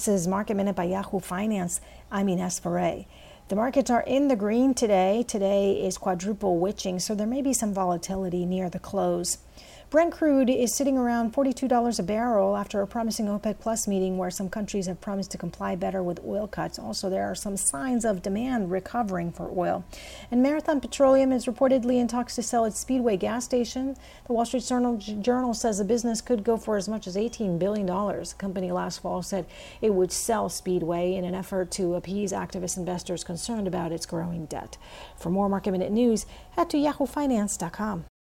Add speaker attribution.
Speaker 1: This is Market Minute by Yahoo Finance. I'm Ines. The markets are in the green today. Today is quadruple witching, so there may be some volatility near the close. Brent crude is sitting around $42 a barrel after a promising OPEC Plus meeting where some countries have promised to comply better with oil cuts. Also, there are some signs of demand recovering for oil. And Marathon Petroleum is reportedly in talks to sell its Speedway gas station. The Wall Street Journal, Journal says the business could go for as much as $18 billion. The company last fall said it would sell Speedway in an effort to appease activist investors concerned about its growing debt. For more market minute news, head to yahoofinance.com.